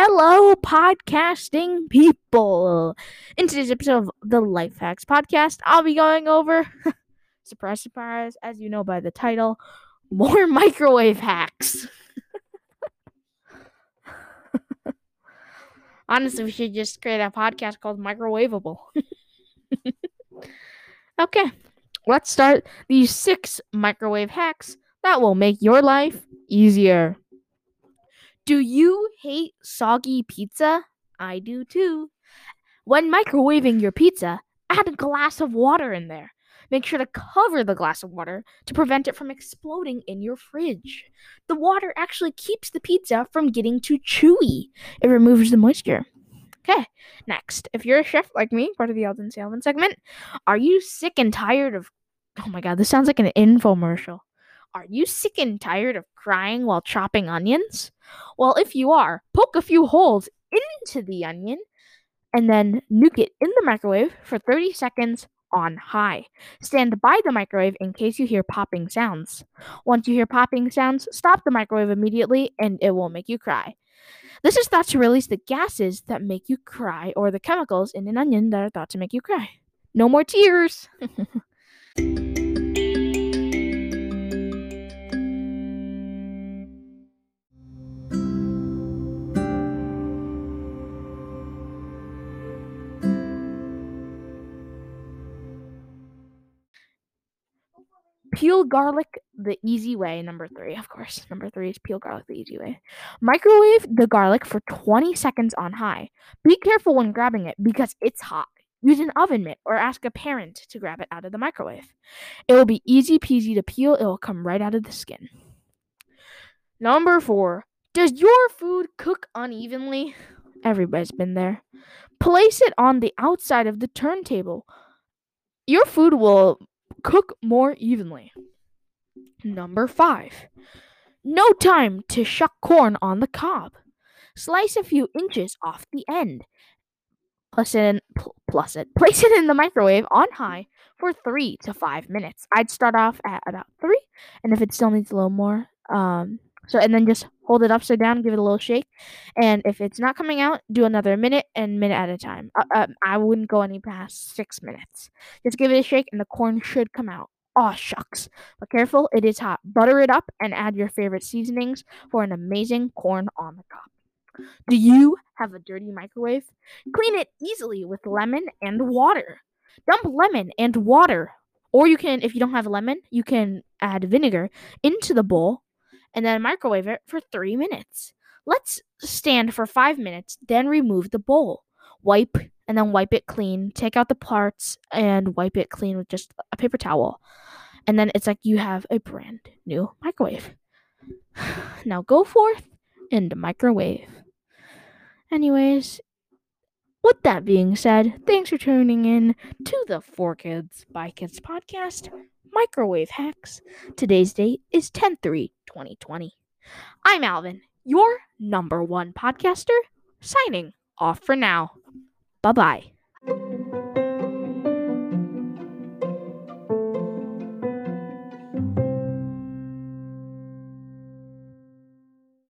Hello, podcasting people. In today's episode of the Life Hacks podcast, I'll be going over, surprise, surprise, as you know by the title, more microwave hacks. Honestly, we should just create a podcast called Microwavable. okay, let's start these six microwave hacks that will make your life easier. Do you hate soggy pizza? I do too. When microwaving your pizza, add a glass of water in there. Make sure to cover the glass of water to prevent it from exploding in your fridge. The water actually keeps the pizza from getting too chewy. It removes the moisture. Okay, next. If you're a chef like me, part of the Alden Salmon segment, are you sick and tired of. Oh my god, this sounds like an infomercial. Are you sick and tired of crying while chopping onions? Well, if you are, poke a few holes into the onion and then nuke it in the microwave for 30 seconds on high. Stand by the microwave in case you hear popping sounds. Once you hear popping sounds, stop the microwave immediately and it will make you cry. This is thought to release the gases that make you cry or the chemicals in an onion that are thought to make you cry. No more tears! Peel garlic the easy way. Number three, of course. Number three is peel garlic the easy way. Microwave the garlic for 20 seconds on high. Be careful when grabbing it because it's hot. Use an oven mitt or ask a parent to grab it out of the microwave. It will be easy peasy to peel, it will come right out of the skin. Number four, does your food cook unevenly? Everybody's been there. Place it on the outside of the turntable. Your food will cook more evenly. Number five, no time to shuck corn on the cob. Slice a few inches off the end. Plus it, in, pl- plus it, place it in the microwave on high for three to five minutes. I'd start off at about three, and if it still needs a little more, um, so and then just hold it upside down, give it a little shake, and if it's not coming out, do another minute and minute at a time. Uh, uh, I wouldn't go any past six minutes. Just give it a shake, and the corn should come out. Aw, shucks. But careful, it is hot. Butter it up and add your favorite seasonings for an amazing corn on the cob. Do you have a dirty microwave? Clean it easily with lemon and water. Dump lemon and water. Or you can, if you don't have lemon, you can add vinegar into the bowl and then microwave it for three minutes. Let's stand for five minutes, then remove the bowl. Wipe and then wipe it clean. Take out the parts and wipe it clean with just a paper towel. And then it's like you have a brand new microwave. Now go forth and microwave. Anyways, with that being said, thanks for tuning in to the For Kids by Kids podcast, Microwave Hacks. Today's date is 10 3 2020. I'm Alvin, your number one podcaster, signing off for now. Bye bye.